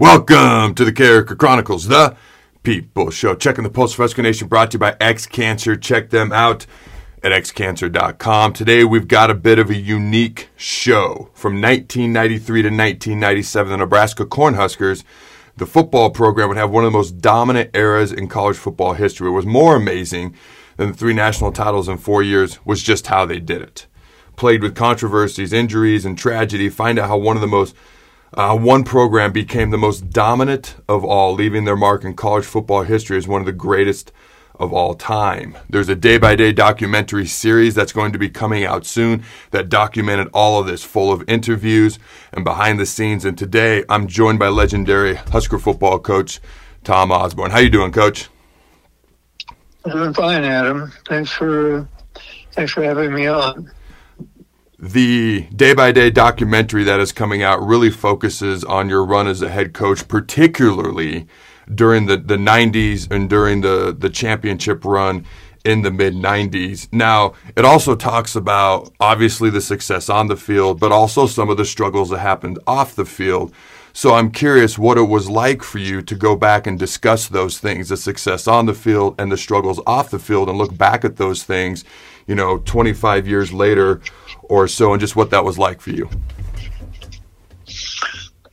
Welcome to the Character Chronicles, the People Show. Checking the Pulse of Husker Nation brought to you by X Cancer. Check them out at xcancer.com. Today we've got a bit of a unique show. From 1993 to 1997, the Nebraska Cornhuskers, the football program, would have one of the most dominant eras in college football history. It was more amazing than the three national titles in four years was just how they did it. Played with controversies, injuries, and tragedy. Find out how one of the most uh, one program became the most dominant of all, leaving their mark in college football history as one of the greatest of all time. There's a day by day documentary series that's going to be coming out soon that documented all of this, full of interviews and behind the scenes. And today I'm joined by legendary Husker football coach Tom Osborne. How you doing, coach? I'm doing fine, Adam. Thanks for uh, thanks for having me on the day by day documentary that is coming out really focuses on your run as a head coach, particularly during the, the 90s and during the, the championship run in the mid 90s. Now, it also talks about obviously the success on the field, but also some of the struggles that happened off the field. So I'm curious what it was like for you to go back and discuss those things, the success on the field and the struggles off the field, and look back at those things, you know, 25 years later or so, and just what that was like for you.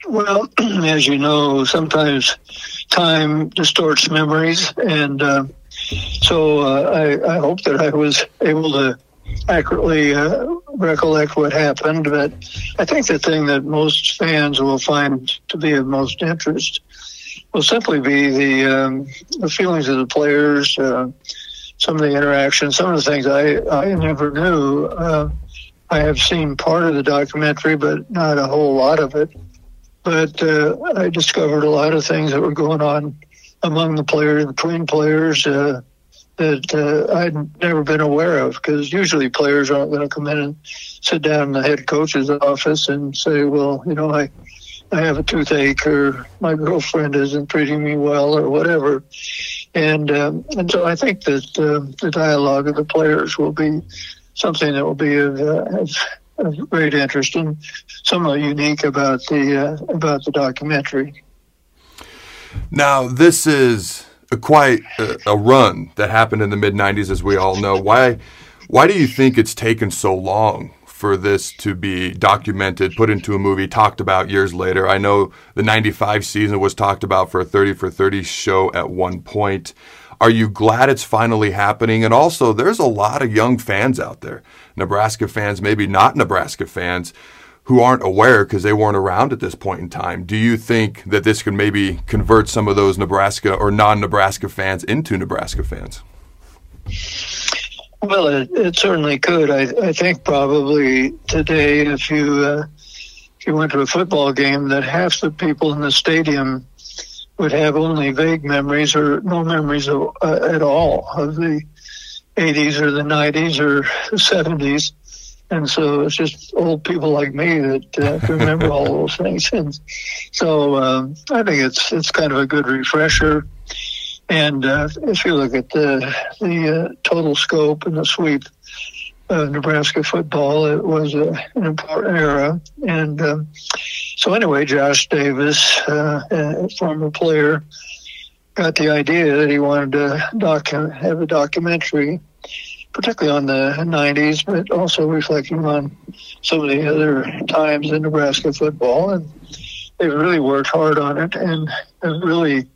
Well, as you know, sometimes time distorts memories, and uh, so uh, I, I, hope that I was able to accurately uh, recollect what happened. But I think the thing that most fans will find to be of most interest will simply be the um, the feelings of the players, uh, some of the interactions, some of the things I I never knew. Uh, I have seen part of the documentary, but not a whole lot of it. But uh, I discovered a lot of things that were going on among the players, between players. Uh, that uh, I'd never been aware of because usually players aren't going to come in and sit down in the head coach's office and say, well, you know, I, I have a toothache or my girlfriend isn't treating me well or whatever. And, um, and so I think that uh, the dialogue of the players will be something that will be of, uh, of, of great interest and somewhat unique about the, uh, about the documentary. Now, this is a quite a, a run that happened in the mid '90s, as we all know. Why why do you think it's taken so long for this to be documented, put into a movie, talked about years later? I know the '95 season was talked about for a 30 for 30 show at one point. Are you glad it's finally happening? And also, there's a lot of young fans out there, Nebraska fans, maybe not Nebraska fans, who aren't aware because they weren't around at this point in time. Do you think that this could maybe convert some of those Nebraska or non-Nebraska fans into Nebraska fans? Well, it, it certainly could. I, I, think probably today, if you uh, if you went to a football game, that half the people in the stadium would have only vague memories or no memories of, uh, at all of the 80s or the 90s or the 70s and so it's just old people like me that uh, remember all those things. And so um, I think it's it's kind of a good refresher. And uh, if you look at the the uh, total scope and the sweep of Nebraska football, it was a, an important era. And um, so anyway, Josh Davis, uh, a former player, got the idea that he wanted to doc- have a documentary particularly on the 90s, but also reflecting on some of the other times in Nebraska football. And they've really worked hard on it and really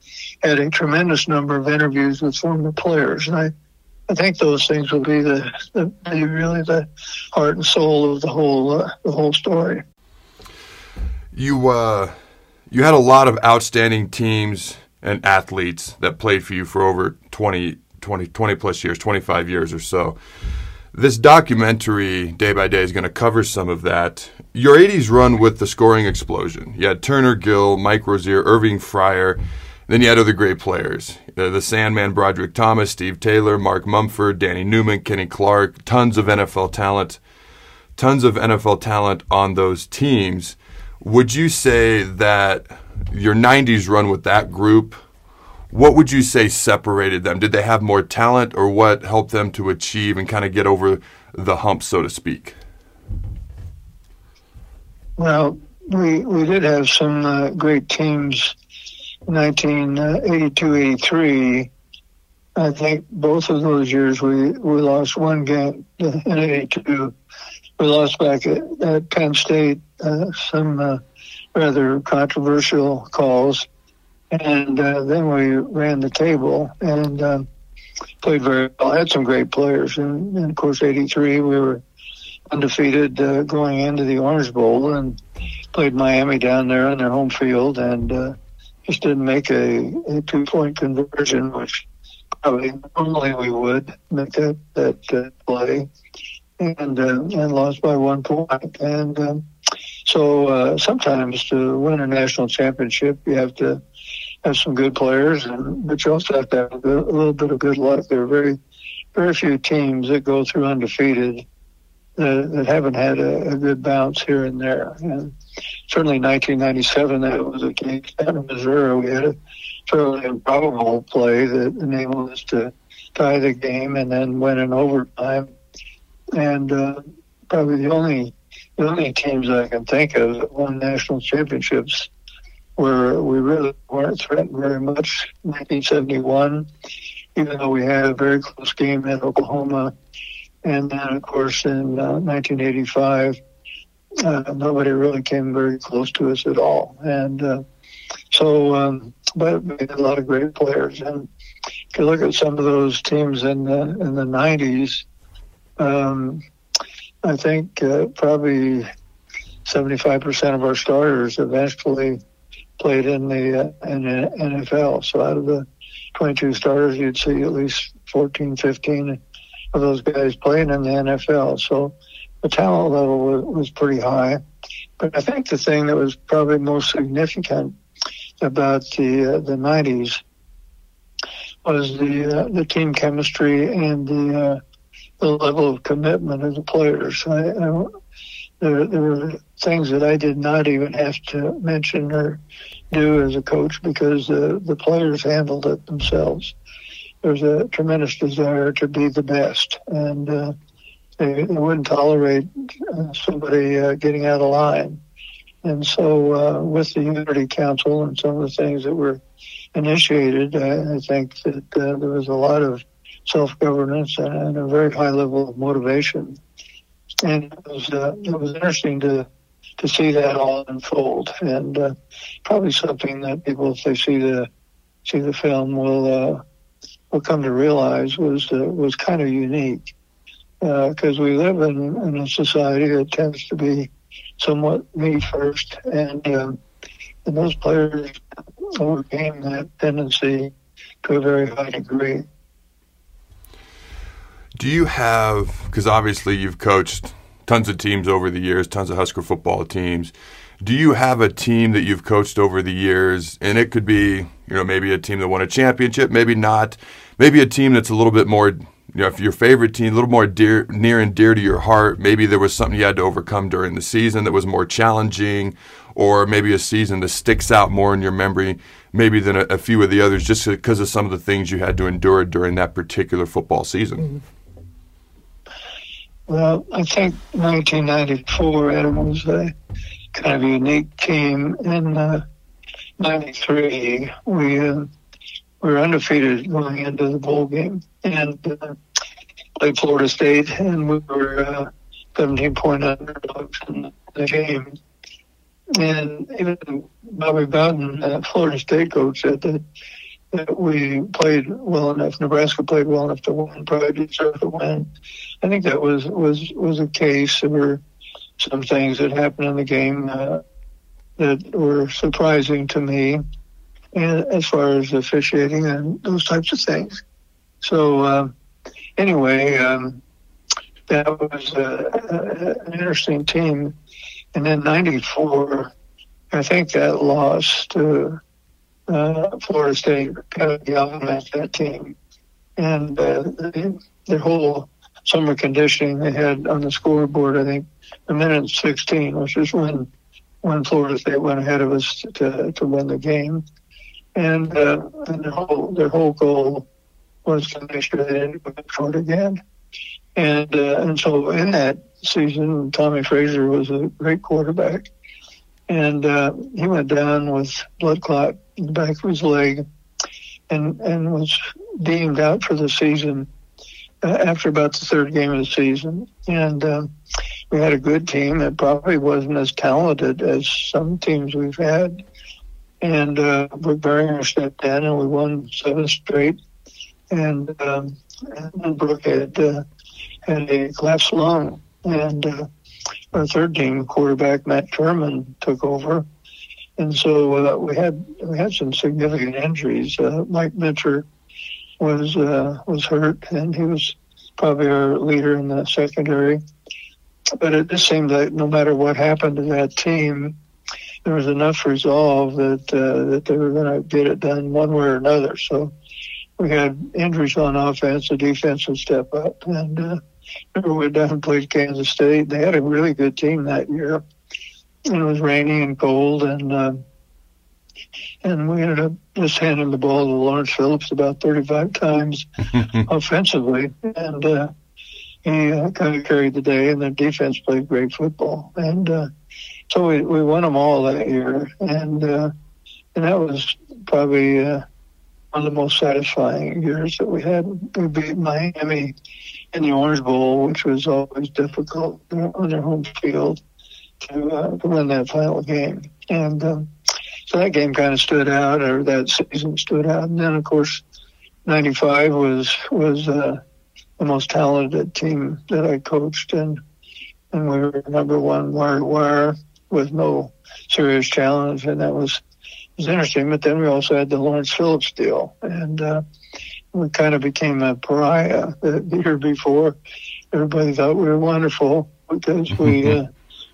had a tremendous number of interviews with former players. And I, I think those things will be the, the, really the heart and soul of the whole uh, the whole story. You uh, you had a lot of outstanding teams and athletes that played for you for over 20 20, 20 plus years, 25 years or so. This documentary, Day by Day, is going to cover some of that. Your 80s run with the scoring explosion. You had Turner Gill, Mike Rozier, Irving Fryar. Then you had other great players. Uh, the Sandman, Broderick Thomas, Steve Taylor, Marc Munford, Danny Noonan, Kenny Clark, tons of NFL talent. Tons of NFL talent on those teams. Would you say that your 90s run with that group what would you say separated them? Did they have more talent, or what helped them to achieve and kind of get over the hump, so to speak? Well, we we did have some uh, great teams. 1982-83. I think both of those years we, we lost one game in 82. We lost back at, at Penn State. Uh, some uh, rather controversial calls. And uh, then we ran the table and um, played very well. Had some great players. And, and of course, 83, we were undefeated uh, going into the Orange Bowl and played Miami down there on their home field and uh, just didn't make a, a two point conversion, which probably normally we would make that, that uh, play. And, uh, and lost by one point. And um, so uh, sometimes to win a national championship, you have to have some good players, and but you also have to have a, good, a little bit of good luck. There are very, very few teams that go through undefeated that, that haven't had a, a, good bounce here and there. And certainly, 1997, that was a case down in Missouri. We had a fairly improbable play that enabled us to tie the game and then win in overtime. And uh, probably the only the only teams I can think of that won national championships where we really weren't threatened very much. 1971, even though we had a very close game at Oklahoma, and then of course in uh, 1985, uh, nobody really came very close to us at all. And uh, so, um, but we had a lot of great players. And if you look at some of those teams in the in the 90s. Um, I think uh, probably 75% of our starters eventually played in the uh, in the NFL. So out of the 22 starters, you'd see at least 14, 15 of those guys playing in the NFL. So the talent level was, was pretty high. But I think the thing that was probably most significant about the uh, the 90s was the uh, the team chemistry and the uh, the level of commitment of the players. I, I, there, there were things that I did not even have to mention or do as a coach because uh, the players handled it themselves. There's a tremendous desire to be the best, and uh, they, they, wouldn't tolerate uh, somebody uh, getting out of line. And so, uh, with the Unity Council and some of the things that were initiated, I, I think that uh, there was a lot of self-governance and a very high level of motivation. And it was, uh, it was interesting to, to see that all unfold and probably something that people, if they see the, see the film will, uh, will come to realize was, uh, was kind of unique. Because uh, we live in, in a society that tends to be somewhat me first, and, um, and those players overcame that tendency to a very high degree. Do you have, because obviously you've coached tons of teams over the years, tons of Husker football teams. Do you have a team that you've coached over the years? And it could be, you know, maybe a team that won a championship, maybe not. Maybe a team that's a little bit more, you know, if your favorite team, a little more dear, near and dear to your heart. Maybe there was something you had to overcome during the season that was more challenging, or maybe a season that sticks out more in your memory, maybe than a, a few of the others, just because of some of the things you had to endure during that particular football season. Mm-hmm. Well, I think 1994 it was kind of unique team. In uh, 93, we we were undefeated going into the bowl game and uh, played Florida State, and we were uh, 17 point underdogs in the game. And even Bobby Bowden, uh, Florida State coach, said that, that we played well enough. Nebraska played well enough to win, probably deserved to win. I think that was was was a case. Were some things that happened in the game uh, that were surprising to me, and as far as officiating and those types of things. So uh, anyway, um, that was uh, an interesting team. And then '94, I think that loss to uh, Florida State kind of galvanized that team, and uh, their whole summer conditioning they had on the scoreboard. I think a minute 16, which is when when Florida State went ahead of us to to win the game, and uh, and their whole their whole goal was to make sure they didn't go short again. And uh, and so in that season, Tommie Frazier was a great quarterback, and uh, he went down with blood clot in the back of his leg, and and was deemed out for the season after about the third game of the season. And um, we had a good team. that probably wasn't as talented as some teams we've had. And uh, Rick Berringer stepped in, and we won seven straight. And, um, and Brook had uh, had a collapsed lung, and uh, our third team quarterback Matt Turman took over, and so uh, we had we had some significant injuries. Uh, Mike Minter was uh, was hurt, and he was probably our leader in the secondary. But it just seemed like no matter what happened to that team, there was enough resolve that uh, that they were going to get it done one way or another. So we had injuries on offense, the defense would step up, and uh, we went down and played Kansas State. They had a really good team that year. And it was rainy and cold, and uh, and we ended up just handing the ball to Lawrence Phillips about 35 times offensively, and uh, he uh, kind of carried the day. And the defense played great football, and uh, so we we won them all that year, and uh, and that was probably uh, one of the most satisfying years that we had. We beat Miami in the Orange Bowl, which was always difficult on their home field to, uh, to win that final game. And um, so that game kind of stood out, or that season stood out. And then, of course, '95 was was uh, the most talented team that I coached, and and we were number one wire wire with no serious challenge, and that was was interesting. But then we also had the Lawrence Phillips deal, and uh, we kind of became a pariah the, the year before. Everybody thought we were wonderful because we uh,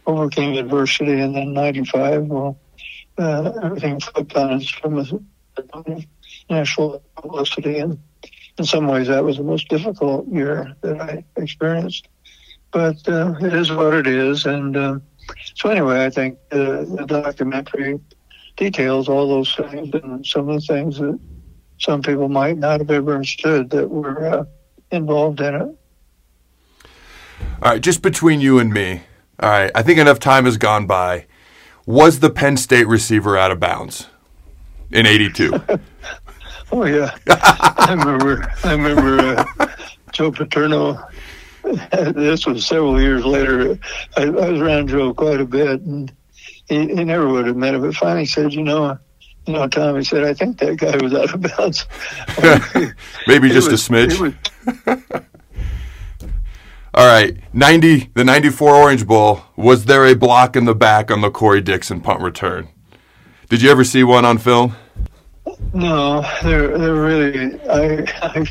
overcame adversity, and then '95, well, uh, everything flipped on us from a national publicity, and in some ways, that was the most difficult year that I experienced. But uh, it is what it is, and uh, so anyway, I think the documentary details all those things and some of the things that some people might not have ever understood that were uh, involved in it. All right, just between you and me, all right, I think enough time has gone by. Was the Penn State receiver out of bounds in 82? oh, yeah. I remember, I remember uh, Joe Paterno. This was several years later. I, I was around Joe quite a bit, and he, he never would admit it, but finally said, you know, you know, Tommy said, I think that guy was out of bounds. Maybe just was, a smidge. Was... All right, 90, the 94 Orange Bowl. Was there a block in the back on the Corey Dixon punt return? Did you ever see one on film? No, they're, they're really. I, I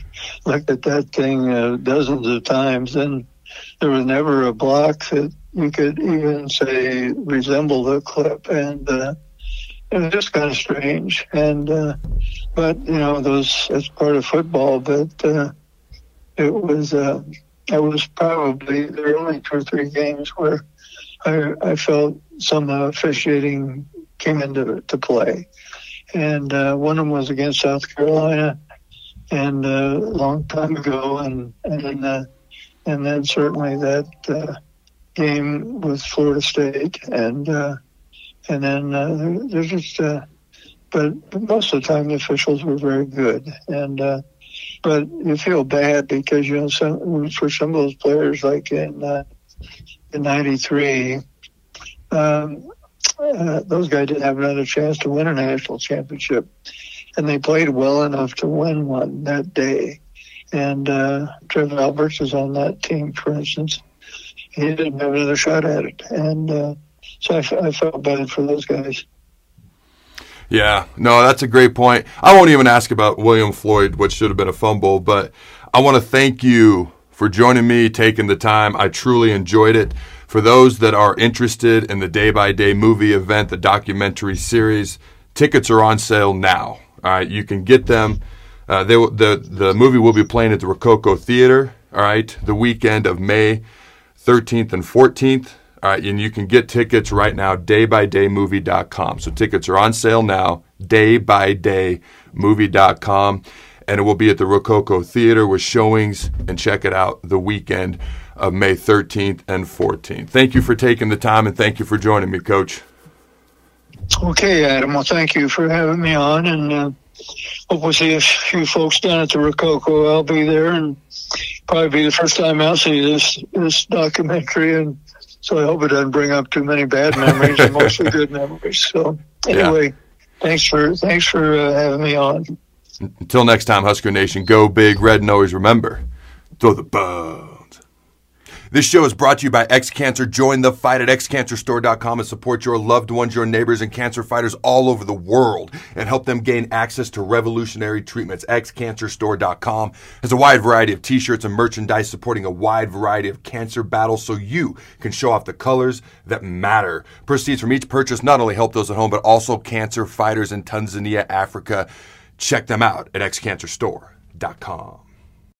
looked at that thing uh, dozens of times, and there was never a block that you could even say resembled the clip. And uh, it was just kind of strange. And uh, but you know, those that's part of football. But uh, it was it was probably there were only two or three games where I, I felt some officiating came into to play, and uh, one of them was against South Carolina, and uh, a long time ago, and and uh, and then certainly that uh, game with Florida State, and uh, and then uh, there's just, uh, but most of the time the officials were very good, and but you feel bad because you know some for some of those players like in uh, in '93. Um, uh, those guys didn't have another chance to win a national championship, and they played well enough to win one that day. And uh, Trevor Alberts was on that team, for instance. He didn't have another shot at it, and uh, so I, I felt bad for those guys. Yeah, no, that's a great point. I won't even ask about William Floyd, which should have been a fumble, but I want to thank you for joining me, taking the time. I truly enjoyed it. For those that are interested in the day by day movie event, the documentary series, tickets are on sale now. All right, you can get them. Uh, they, the the movie will be playing at the Rococo Theater. All right, the weekend of May 13th and 14th. Right, and you can get tickets right now, daybydaymovie.com. So tickets are on sale now, daybydaymovie.com. And it will be at the Rococo Theater with showings, and check it out the weekend of May 13th and 14th. Thank you for taking the time, and thank you for joining me, Coach. Okay, Adam. Well, thank you for having me on, and uh, hope we'll see a few folks down at the Rococo. I'll be there, and probably be the first time I'll see this this documentary, and so I hope it doesn't bring up too many bad memories, and mostly good memories. So anyway, yeah. thanks for thanks for uh, having me on. Until next time, Husker Nation, go big red, and always remember, throw the bug. This show is brought to you by X Cancer. Join the fight at xcancerstore.com and support your loved ones, your neighbors, and cancer fighters all over the world and help them gain access to revolutionary treatments. xcancerstore.com has a wide variety of t-shirts and merchandise supporting a wide variety of cancer battles so you can show off the colors that matter. Proceeds from each purchase not only help those at home, but also cancer fighters in Tanzania, Africa. Check them out at xcancerstore.com.